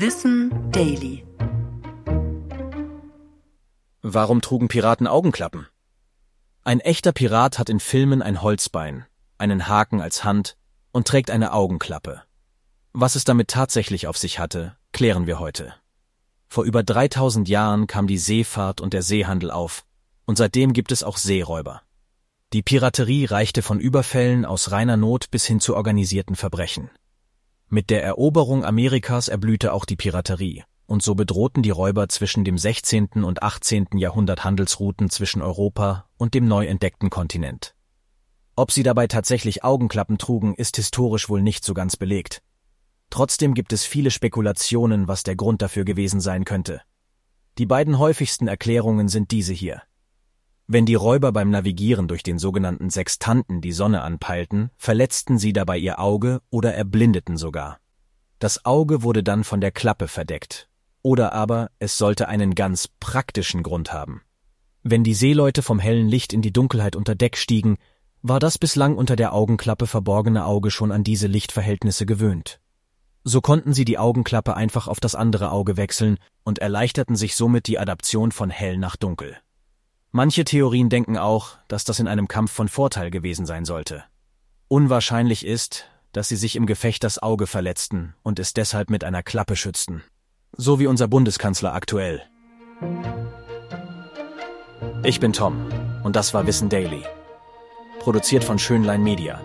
Wissen Daily. Warum trugen Piraten Augenklappen? Ein echter Pirat hat in Filmen ein Holzbein, einen Haken als Hand und trägt eine Augenklappe. Was es damit tatsächlich auf sich hatte, klären wir heute. Vor über 3000 Jahren kam die Seefahrt und der Seehandel auf, und seitdem gibt es auch Seeräuber. Die Piraterie reichte von Überfällen aus reiner Not bis hin zu organisierten Verbrechen. Mit der Eroberung Amerikas erblühte auch die Piraterie, und so bedrohten die Räuber zwischen dem 16. und 18. Jahrhundert Handelsrouten zwischen Europa und dem neu entdeckten Kontinent. Ob sie dabei tatsächlich Augenklappen trugen, ist historisch wohl nicht so ganz belegt. Trotzdem gibt es viele Spekulationen, was der Grund dafür gewesen sein könnte. Die beiden häufigsten Erklärungen sind diese hier. Wenn die Räuber beim Navigieren durch den sogenannten Sextanten die Sonne anpeilten, verletzten sie dabei ihr Auge oder erblindeten sogar. Das Auge wurde dann von der Klappe verdeckt. Oder aber es sollte einen ganz praktischen Grund haben. Wenn die Seeleute vom hellen Licht in die Dunkelheit unter Deck stiegen, war das bislang unter der Augenklappe verborgene Auge schon an diese Lichtverhältnisse gewöhnt. So konnten sie die Augenklappe einfach auf das andere Auge wechseln und erleichterten sich somit die Adaption von hell nach dunkel. Manche Theorien denken auch, dass das in einem Kampf von Vorteil gewesen sein sollte. Unwahrscheinlich ist, dass sie sich im Gefecht das Auge verletzten und es deshalb mit einer Klappe schützten. So wie unser Bundeskanzler aktuell. Ich bin Tom und das war Wissen Daily. Produziert von Schönlein Media.